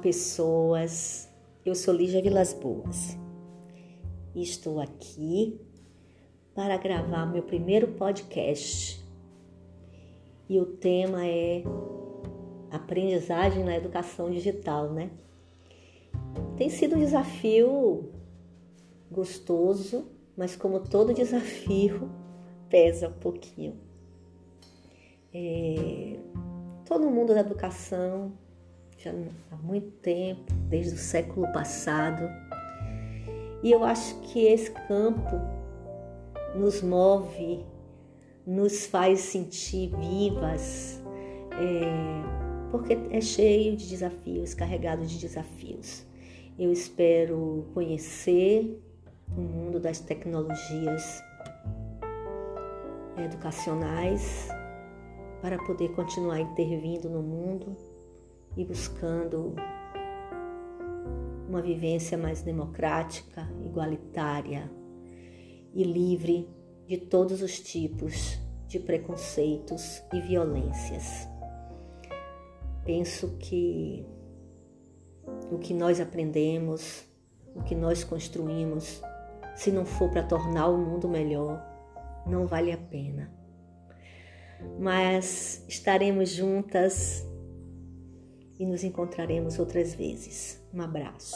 pessoas. Eu sou Lígia Vilas Boas e estou aqui para gravar meu primeiro podcast. E o tema é aprendizagem na educação digital, né? Tem sido um desafio gostoso, mas como todo desafio, pesa um pouquinho. É, todo mundo da educação já há muito tempo, desde o século passado. E eu acho que esse campo nos move, nos faz sentir vivas, é, porque é cheio de desafios, carregado de desafios. Eu espero conhecer o mundo das tecnologias educacionais para poder continuar intervindo no mundo e buscando uma vivência mais democrática, igualitária e livre de todos os tipos de preconceitos e violências. Penso que o que nós aprendemos, o que nós construímos, se não for para tornar o mundo melhor, não vale a pena. Mas estaremos juntas e nos encontraremos outras vezes. Um abraço.